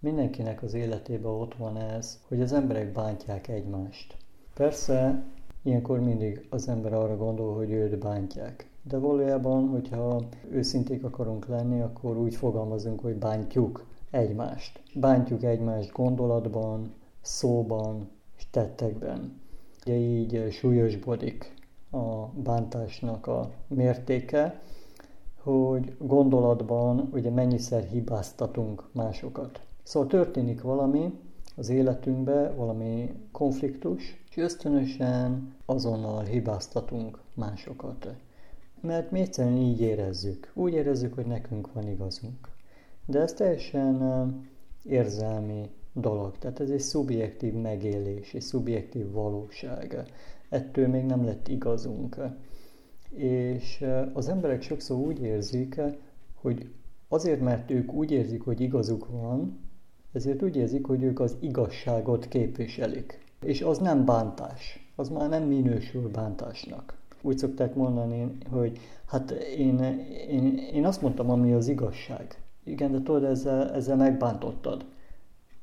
Mindenkinek az életében ott van ez, hogy az emberek bántják egymást. Persze, ilyenkor mindig az ember arra gondol, hogy őt bántják. De valójában, hogyha őszinték akarunk lenni, akkor úgy fogalmazunk, hogy bántjuk egymást. Bántjuk egymást gondolatban, szóban és tettekben. Ugye így súlyosbodik a bántásnak a mértéke, hogy gondolatban ugye mennyiszer hibáztatunk másokat. Szóval történik valami az életünkben, valami konfliktus, és ösztönösen azonnal hibáztatunk másokat. Mert mi egyszerűen így érezzük. Úgy érezzük, hogy nekünk van igazunk. De ez teljesen érzelmi dolog. Tehát ez egy szubjektív megélés, egy szubjektív valóság. Ettől még nem lett igazunk. És az emberek sokszor úgy érzik, hogy azért, mert ők úgy érzik, hogy igazuk van, ezért úgy érzik, hogy ők az igazságot képviselik. És az nem bántás, az már nem minősül bántásnak. Úgy szokták mondani, hogy hát én, én, én azt mondtam, ami az igazság. Igen, de tudod, ezzel, ezzel megbántottad.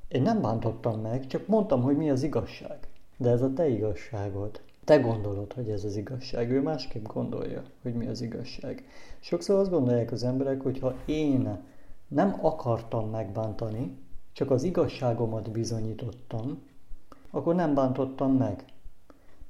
Én nem bántottam meg, csak mondtam, hogy mi az igazság. De ez a te igazságod. Te gondolod, hogy ez az igazság. Ő másképp gondolja, hogy mi az igazság. Sokszor azt gondolják az emberek, hogy ha én nem akartam megbántani, csak az igazságomat bizonyítottam, akkor nem bántottam meg.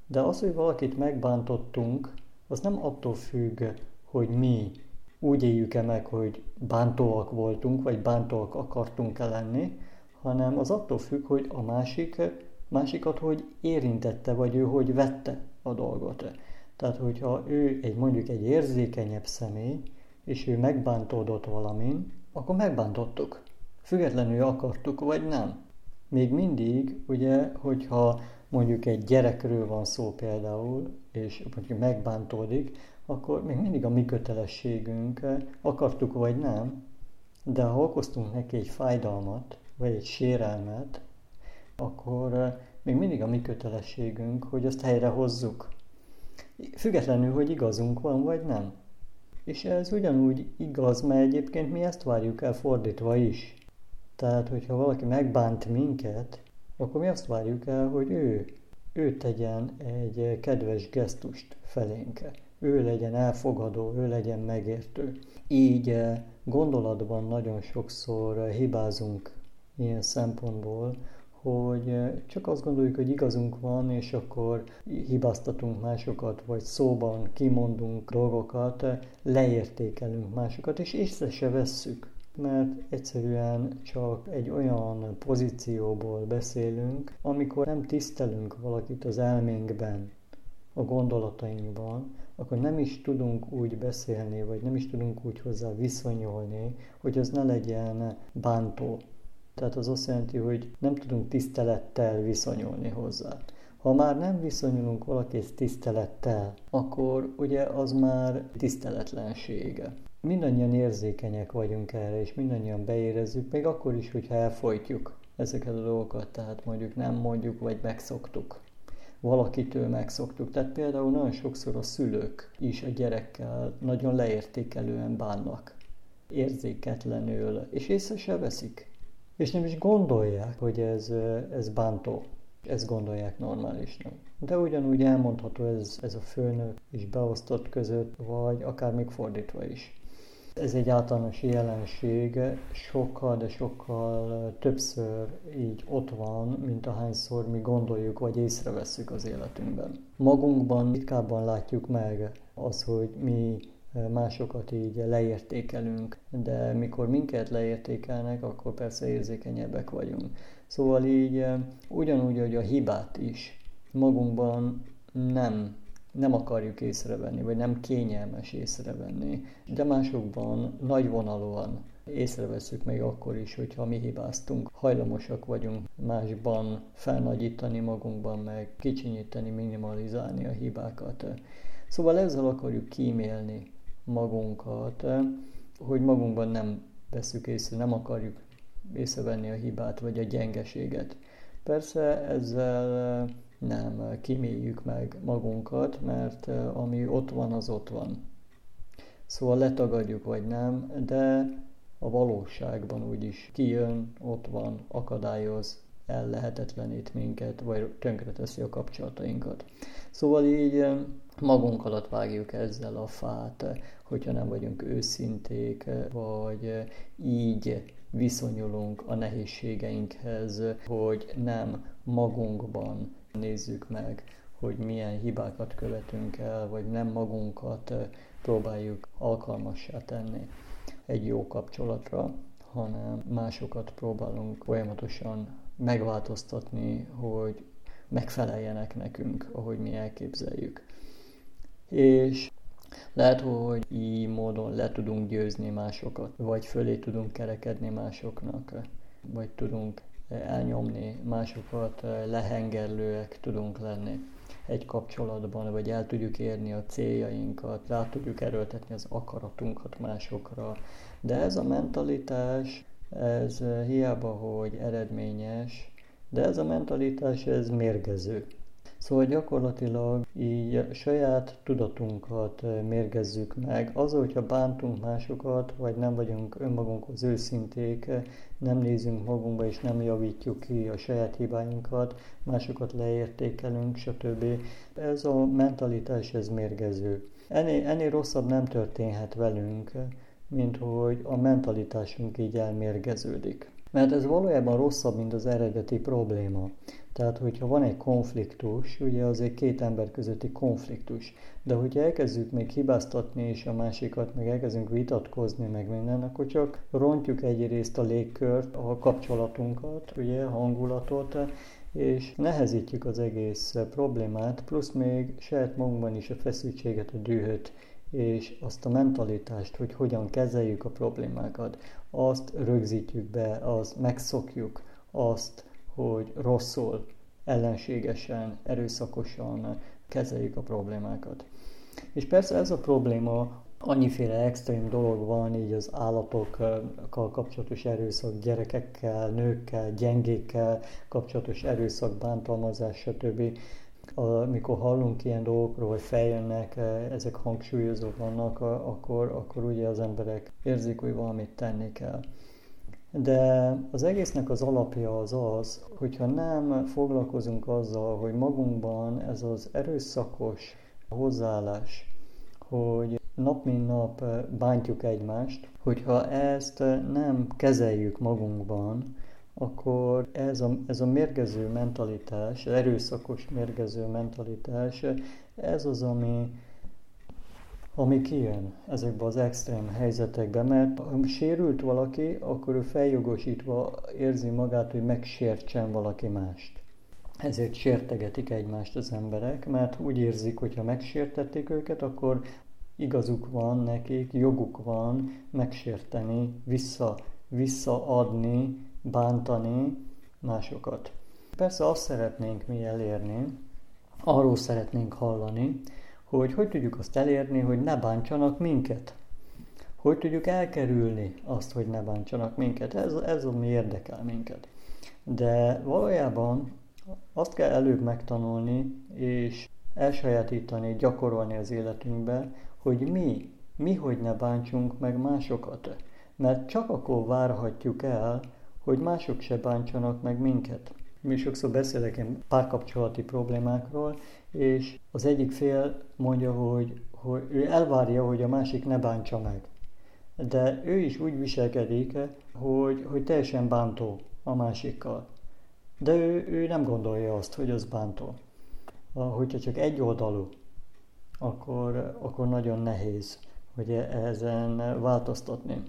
De az, hogy valakit megbántottunk, az nem attól függ, hogy mi úgy éljük-e meg, hogy bántóak voltunk, vagy bántóak akartunk-e lenni, hanem az attól függ, hogy a másik, másikat hogy érintette, vagy ő hogy vette a dolgot. Tehát, hogyha ő egy mondjuk egy érzékenyebb személy, és ő megbántódott valamin, akkor megbántottuk. Függetlenül akartuk, vagy nem. Még mindig, ugye, hogyha mondjuk egy gyerekről van szó például, és mondjuk megbántódik, akkor még mindig a mi kötelességünk, akartuk vagy nem, de ha okoztunk neki egy fájdalmat, vagy egy sérelmet, akkor még mindig a mi kötelességünk, hogy azt helyre hozzuk. Függetlenül, hogy igazunk van, vagy nem. És ez ugyanúgy igaz, mert egyébként mi ezt várjuk el fordítva is. Tehát, hogyha valaki megbánt minket, akkor mi azt várjuk el, hogy ő, ő tegyen egy kedves gesztust felénk. Ő legyen elfogadó, ő legyen megértő. Így eh, gondolatban nagyon sokszor hibázunk ilyen szempontból, hogy eh, csak azt gondoljuk, hogy igazunk van, és akkor hibáztatunk másokat, vagy szóban kimondunk dolgokat, eh, leértékelünk másokat, és észre se vesszük mert egyszerűen csak egy olyan pozícióból beszélünk, amikor nem tisztelünk valakit az elménkben, a gondolatainkban, akkor nem is tudunk úgy beszélni, vagy nem is tudunk úgy hozzá viszonyulni, hogy az ne legyen bántó. Tehát az azt jelenti, hogy nem tudunk tisztelettel viszonyulni hozzá. Ha már nem viszonyulunk valakihez tisztelettel, akkor ugye az már tiszteletlensége mindannyian érzékenyek vagyunk erre, és mindannyian beérezzük, még akkor is, hogyha elfolytjuk ezeket a dolgokat, tehát mondjuk nem mondjuk, vagy megszoktuk. Valakitől megszoktuk. Tehát például nagyon sokszor a szülők is a gyerekkel nagyon leértékelően bánnak, érzéketlenül, és észre se veszik. És nem is gondolják, hogy ez, ez bántó. Ezt gondolják normálisnak. De ugyanúgy elmondható ez, ez a főnök és beosztott között, vagy akár még fordítva is. Ez egy általános jelenség, sokkal, de sokkal többször így ott van, mint ahányszor mi gondoljuk, vagy észreveszünk az életünkben. Magunkban ritkábban látjuk meg az, hogy mi másokat így leértékelünk, de mikor minket leértékelnek, akkor persze érzékenyebbek vagyunk. Szóval így ugyanúgy, hogy a hibát is magunkban nem nem akarjuk észrevenni, vagy nem kényelmes észrevenni. De másokban nagyvonalúan észreveszünk még akkor is, hogyha mi hibáztunk. Hajlamosak vagyunk másban felnagyítani magunkban, meg kicsinyíteni, minimalizálni a hibákat. Szóval ezzel akarjuk kímélni magunkat, hogy magunkban nem veszük észre, nem akarjuk észrevenni a hibát vagy a gyengeséget. Persze ezzel nem kiméljük meg magunkat, mert ami ott van, az ott van. Szóval letagadjuk vagy nem, de a valóságban úgyis kijön, ott van, akadályoz, el lehetetlenít minket, vagy tönkreteszi a kapcsolatainkat. Szóval így magunk alatt vágjuk ezzel a fát, hogyha nem vagyunk őszinték, vagy így viszonyulunk a nehézségeinkhez, hogy nem magunkban nézzük meg, hogy milyen hibákat követünk el, vagy nem magunkat próbáljuk alkalmassá tenni egy jó kapcsolatra, hanem másokat próbálunk folyamatosan megváltoztatni, hogy megfeleljenek nekünk, ahogy mi elképzeljük. És lehet, hogy így módon le tudunk győzni másokat, vagy fölé tudunk kerekedni másoknak, vagy tudunk elnyomni másokat, lehengerlőek tudunk lenni egy kapcsolatban, vagy el tudjuk érni a céljainkat, rá tudjuk erőltetni az akaratunkat másokra. De ez a mentalitás, ez hiába, hogy eredményes, de ez a mentalitás, ez mérgező. Szóval gyakorlatilag így saját tudatunkat mérgezzük meg. Az, hogyha bántunk másokat, vagy nem vagyunk önmagunkhoz őszinték, nem nézünk magunkba és nem javítjuk ki a saját hibáinkat, másokat leértékelünk, stb. Ez a mentalitás, ez mérgező. Ennél, ennél rosszabb nem történhet velünk, mint hogy a mentalitásunk így elmérgeződik. Mert ez valójában rosszabb, mint az eredeti probléma. Tehát, hogyha van egy konfliktus, ugye az egy két ember közötti konfliktus, de hogyha elkezdjük még hibáztatni, és a másikat meg elkezdünk vitatkozni, meg minden, akkor csak rontjuk egyrészt a légkört, a kapcsolatunkat, ugye, hangulatot, és nehezítjük az egész problémát, plusz még saját magunkban is a feszültséget, a dühöt, és azt a mentalitást, hogy hogyan kezeljük a problémákat, azt rögzítjük be, azt megszokjuk, azt, hogy rosszul, ellenségesen, erőszakosan kezeljük a problémákat. És persze ez a probléma, annyiféle extrém dolog van, így az állatokkal kapcsolatos erőszak, gyerekekkel, nőkkel, gyengékkel kapcsolatos erőszak, bántalmazás, stb. Amikor hallunk ilyen dolgokról, hogy feljönnek, ezek hangsúlyozó vannak, akkor, akkor ugye az emberek érzik, hogy valamit tenni kell. De az egésznek az alapja az az, hogyha nem foglalkozunk azzal, hogy magunkban ez az erőszakos hozzáállás, hogy nap mint nap bántjuk egymást, hogyha ezt nem kezeljük magunkban, akkor ez a, ez a mérgező mentalitás, erőszakos mérgező mentalitás, ez az, ami ami kijön ezekbe az extrém helyzetekbe, mert ha sérült valaki, akkor ő feljogosítva érzi magát, hogy megsértsen valaki mást. Ezért sértegetik egymást az emberek, mert úgy érzik, hogy ha megsértették őket, akkor igazuk van nekik, joguk van megsérteni, vissza, visszaadni, bántani másokat. Persze azt szeretnénk mi elérni, arról szeretnénk hallani, hogy hogy tudjuk azt elérni, hogy ne bántsanak minket. Hogy tudjuk elkerülni azt, hogy ne bántsanak minket. Ez, ez ami érdekel minket. De valójában azt kell előbb megtanulni, és elsajátítani, gyakorolni az életünkbe, hogy mi, mi hogy ne bántsunk meg másokat. Mert csak akkor várhatjuk el, hogy mások se bántsanak meg minket. Mi sokszor beszélek ilyen párkapcsolati problémákról, és az egyik fél mondja, hogy, hogy ő elvárja, hogy a másik ne bántsa meg. De ő is úgy viselkedik, hogy, hogy teljesen bántó a másikkal. De ő, ő nem gondolja azt, hogy az bántó. Hogyha csak egy oldalú, akkor, akkor nagyon nehéz, hogy ezen változtatni.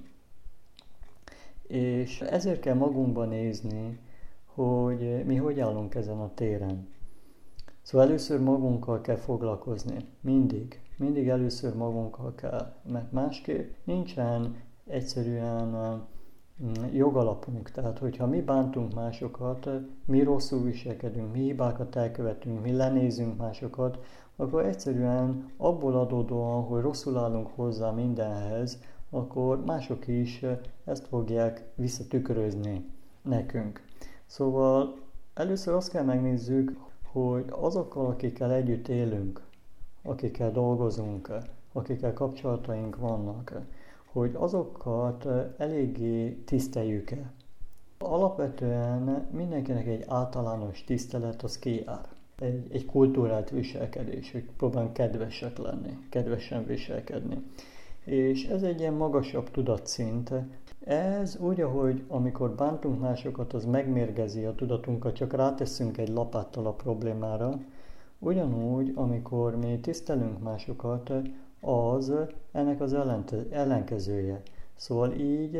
És ezért kell magunkba nézni, hogy mi hogy állunk ezen a téren. Szóval először magunkkal kell foglalkozni. Mindig. Mindig először magunkkal kell. Mert másképp nincsen egyszerűen mm, jogalapunk. Tehát, hogyha mi bántunk másokat, mi rosszul viselkedünk, mi hibákat elkövetünk, mi lenézünk másokat, akkor egyszerűen abból adódóan, hogy rosszul állunk hozzá mindenhez, akkor mások is ezt fogják visszatükrözni nekünk. Szóval először azt kell megnézzük, hogy azokkal, akikkel együtt élünk, akikkel dolgozunk, akikkel kapcsolataink vannak, hogy azokat eléggé tiszteljük-e. Alapvetően mindenkinek egy általános tisztelet az kijár. Egy, egy kultúrált viselkedés, hogy próbálunk kedvesek lenni, kedvesen viselkedni. És ez egy ilyen magasabb tudatszint. Ez úgy, ahogy amikor bántunk másokat, az megmérgezi a tudatunkat, csak ráteszünk egy lapáttal a problémára, ugyanúgy, amikor mi tisztelünk másokat, az ennek az ellenkezője. Szóval így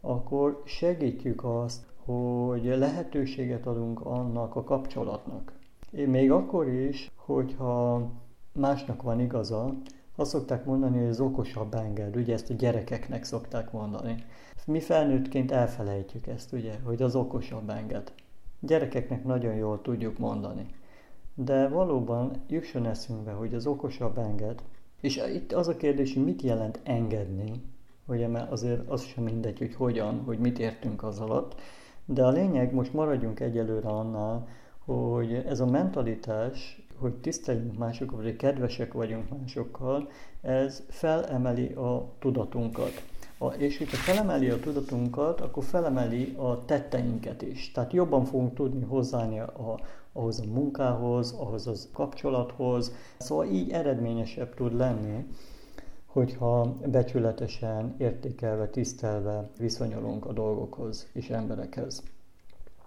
akkor segítjük azt, hogy lehetőséget adunk annak a kapcsolatnak. Még akkor is, hogyha másnak van igaza, azt szokták mondani, hogy az okosabb enged, ugye ezt a gyerekeknek szokták mondani. Mi felnőttként elfelejtjük ezt, ugye, hogy az okosabb enged. Gyerekeknek nagyon jól tudjuk mondani. De valóban jusson eszünkbe, hogy az okosabb enged. És itt az a kérdés, hogy mit jelent engedni, ugye, mert azért az sem mindegy, hogy hogyan, hogy mit értünk az alatt. De a lényeg, most maradjunk egyelőre annál, hogy ez a mentalitás, hogy tiszteljünk másokat, vagy kedvesek vagyunk másokkal, ez felemeli a tudatunkat. A, és hogyha felemeli a tudatunkat, akkor felemeli a tetteinket is. Tehát jobban fogunk tudni hozzáállni a, ahhoz a munkához, ahhoz a kapcsolathoz. Szóval így eredményesebb tud lenni, hogyha becsületesen, értékelve, tisztelve viszonyulunk a dolgokhoz és emberekhez.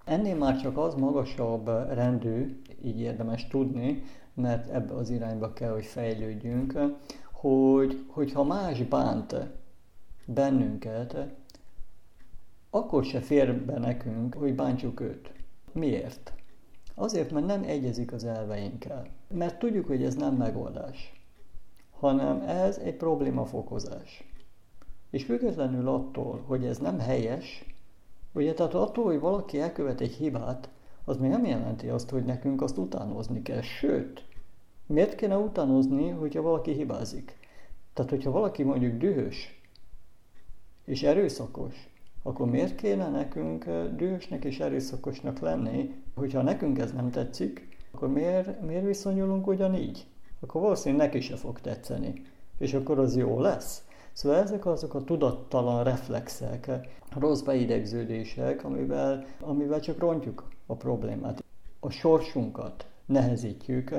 Ennél már csak az magasabb rendű, így érdemes tudni, mert ebbe az irányba kell, hogy fejlődjünk, hogy, hogyha más bánt bennünket, akkor se fér be nekünk, hogy bántsuk őt. Miért? Azért, mert nem egyezik az elveinkkel. Mert tudjuk, hogy ez nem megoldás, hanem ez egy problémafokozás. És függetlenül attól, hogy ez nem helyes, ugye tehát attól, hogy valaki elkövet egy hibát, az még nem jelenti azt, hogy nekünk azt utánozni kell. Sőt, miért kéne utánozni, hogyha valaki hibázik? Tehát, hogyha valaki mondjuk dühös és erőszakos, akkor miért kéne nekünk dühösnek és erőszakosnak lenni, hogyha nekünk ez nem tetszik, akkor miért, miért viszonyulunk ugyanígy? Akkor valószínűleg neki se fog tetszeni, és akkor az jó lesz. Szóval ezek azok a tudattalan reflexek, rossz beidegződések, amivel, amivel csak rontjuk a problémát. A sorsunkat nehezítjük,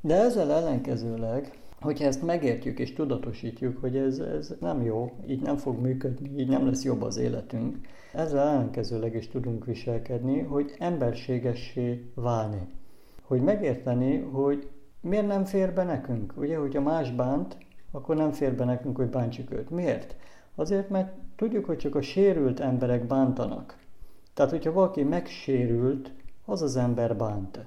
de ezzel ellenkezőleg hogyha ezt megértjük és tudatosítjuk, hogy ez, ez nem jó, így nem fog működni, így nem lesz jobb az életünk, ezzel ellenkezőleg is tudunk viselkedni, hogy emberségessé válni. Hogy megérteni, hogy miért nem fér be nekünk. Ugye, hogyha más bánt, akkor nem fér be nekünk, hogy bántsuk őt. Miért? Azért, mert tudjuk, hogy csak a sérült emberek bántanak. Tehát, hogyha valaki megsérült, az az ember bánt.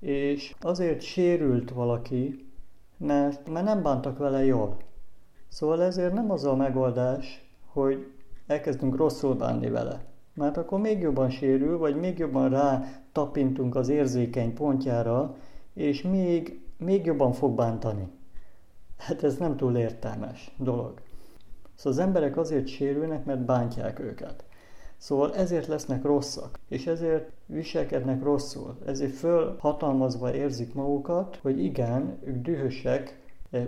És azért sérült valaki, mert, mert nem bántak vele jól. Szóval ezért nem az a megoldás, hogy elkezdünk rosszul bánni vele. Mert akkor még jobban sérül, vagy még jobban rá tapintunk az érzékeny pontjára, és még, még jobban fog bántani. Hát ez nem túl értelmes dolog. Szóval az emberek azért sérülnek, mert bántják őket. Szóval ezért lesznek rosszak, és ezért viselkednek rosszul. Ezért fölhatalmazva érzik magukat, hogy igen, ők dühösek,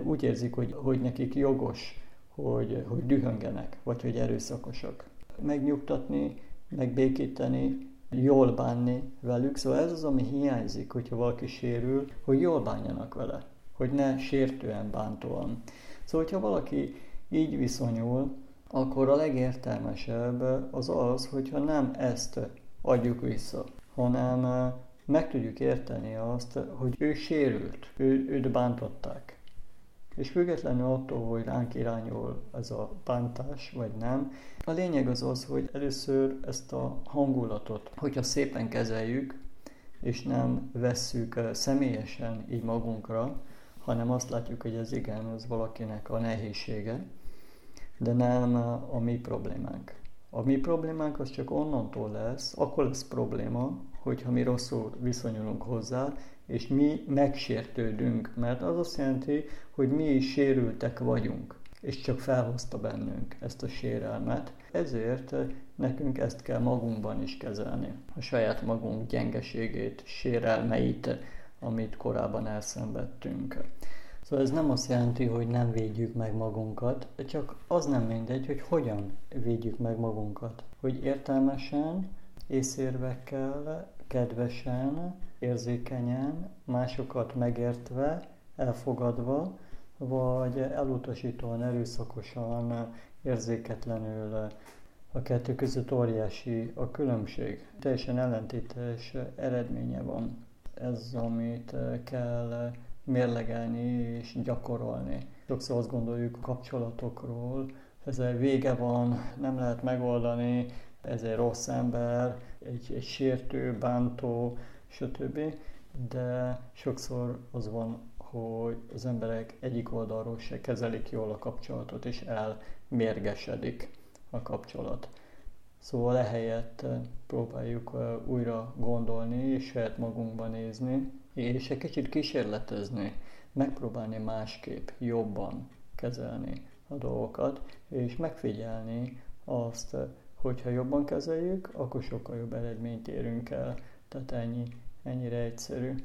úgy érzik, hogy, hogy nekik jogos, hogy, hogy dühöngenek, vagy hogy erőszakosak. Megnyugtatni, megbékíteni, jól bánni velük. Szóval ez az, ami hiányzik, hogyha valaki sérül, hogy jól bánjanak vele, hogy ne sértően, bántóan. Szóval, hogyha valaki így viszonyul, akkor a legértelmesebb az az, hogyha nem ezt adjuk vissza, hanem meg tudjuk érteni azt, hogy ő sérült, ő, őt bántották. És függetlenül attól, hogy ránk irányul ez a bántás, vagy nem, a lényeg az az, hogy először ezt a hangulatot, hogyha szépen kezeljük, és nem vesszük személyesen így magunkra, hanem azt látjuk, hogy ez igen, ez valakinek a nehézsége, de nem a mi problémánk. A mi problémánk az csak onnantól lesz, akkor lesz probléma, hogyha mi rosszul viszonyulunk hozzá, és mi megsértődünk, mert az azt jelenti, hogy mi is sérültek vagyunk, és csak felhozta bennünk ezt a sérelmet. Ezért nekünk ezt kell magunkban is kezelni. A saját magunk gyengeségét, sérelmeit, amit korábban elszenvedtünk. Szóval ez nem azt jelenti, hogy nem védjük meg magunkat, csak az nem mindegy, hogy hogyan védjük meg magunkat. Hogy értelmesen, észérvekkel, kedvesen, érzékenyen, másokat megértve, elfogadva, vagy elutasítóan, erőszakosan, érzéketlenül a kettő között óriási a különbség. Teljesen ellentétes eredménye van. Ez, amit kell mérlegelni és gyakorolni. Sokszor azt gondoljuk a kapcsolatokról, ezzel vége van, nem lehet megoldani, ez egy rossz ember, egy, egy sértő, bántó, stb. De sokszor az van, hogy az emberek egyik oldalról se kezelik jól a kapcsolatot, és elmérgesedik a kapcsolat. Szóval ehelyett eh, próbáljuk újra gondolni és saját magunkba nézni, és egy kicsit kísérletezni, megpróbálni másképp, jobban kezelni a dolgokat, és megfigyelni azt, hogyha jobban kezeljük, akkor sokkal jobb eredményt érünk el. Tehát ennyi, ennyire egyszerű.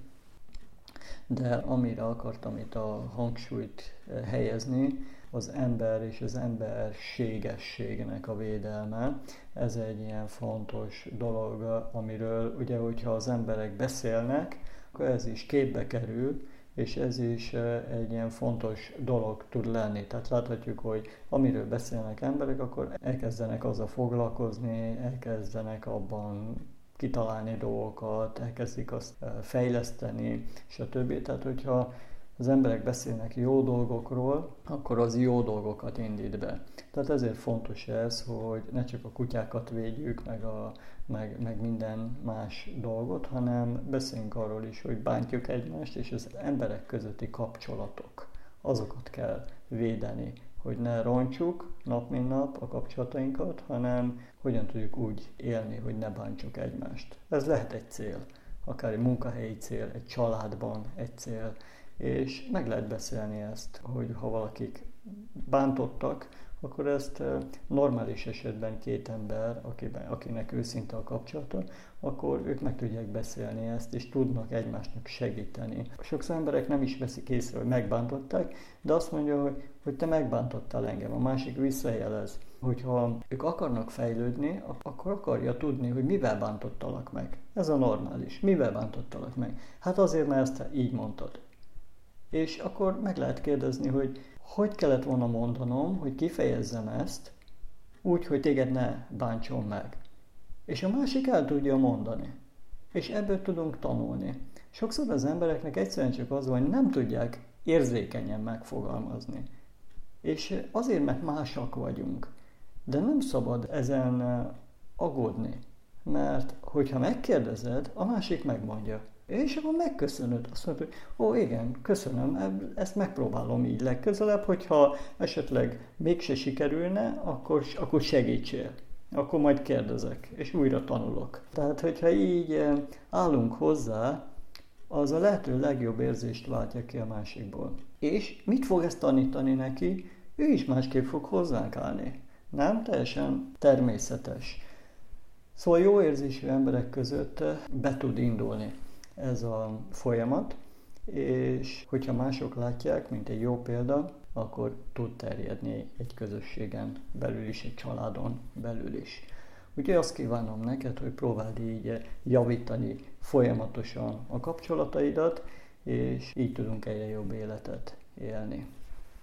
De amire akartam itt a hangsúlyt helyezni, az ember és az emberségességnek a védelme. Ez egy ilyen fontos dolog, amiről ugye, hogyha az emberek beszélnek, akkor ez is képbe kerül, és ez is egy ilyen fontos dolog tud lenni. Tehát láthatjuk, hogy amiről beszélnek emberek, akkor elkezdenek azzal foglalkozni, elkezdenek abban kitalálni dolgokat, elkezdik azt fejleszteni, stb. Tehát, hogyha az emberek beszélnek jó dolgokról, akkor az jó dolgokat indít be. Tehát ezért fontos ez, hogy ne csak a kutyákat védjük, meg, a, meg, meg minden más dolgot, hanem beszéljünk arról is, hogy bántjuk egymást, és az emberek közötti kapcsolatok, azokat kell védeni, hogy ne roncsuk nap mint nap a kapcsolatainkat, hanem hogyan tudjuk úgy élni, hogy ne bántsuk egymást. Ez lehet egy cél, akár egy munkahelyi cél, egy családban egy cél, és meg lehet beszélni ezt, hogy ha valakik bántottak, akkor ezt normális esetben két ember, akiben, akinek őszinte a kapcsolata, akkor ők meg tudják beszélni ezt, és tudnak egymásnak segíteni. Sokszor emberek nem is veszik észre, hogy megbántották, de azt mondja, hogy, hogy te megbántottál engem, a másik visszajelez. Hogyha ők akarnak fejlődni, akkor akarja tudni, hogy mivel bántottalak meg. Ez a normális. Mivel bántottalak meg? Hát azért, mert ezt így mondtad. És akkor meg lehet kérdezni, hogy hogy kellett volna mondanom, hogy kifejezzem ezt, úgy, hogy téged ne bántson meg. És a másik el tudja mondani. És ebből tudunk tanulni. Sokszor az embereknek egyszerűen csak az van, hogy nem tudják érzékenyen megfogalmazni. És azért, mert másak vagyunk. De nem szabad ezen eh, aggódni. Mert hogyha megkérdezed, a másik megmondja. És akkor megköszönöd. Azt mondod, hogy ó, igen, köszönöm, ezt megpróbálom így legközelebb, hogyha esetleg mégse sikerülne, akkor, akkor segítsél. Akkor majd kérdezek, és újra tanulok. Tehát, hogyha így eh, állunk hozzá, az a lehető legjobb érzést váltja ki a másikból. És mit fog ezt tanítani neki? Ő is másképp fog hozzánk állni. Nem? Teljesen természetes. Szóval jó érzésű emberek között eh, be tud indulni ez a folyamat, és hogyha mások látják, mint egy jó példa, akkor tud terjedni egy közösségen belül is, egy családon belül is. Úgyhogy azt kívánom neked, hogy próbáld így javítani folyamatosan a kapcsolataidat, és így tudunk egyre jobb életet élni.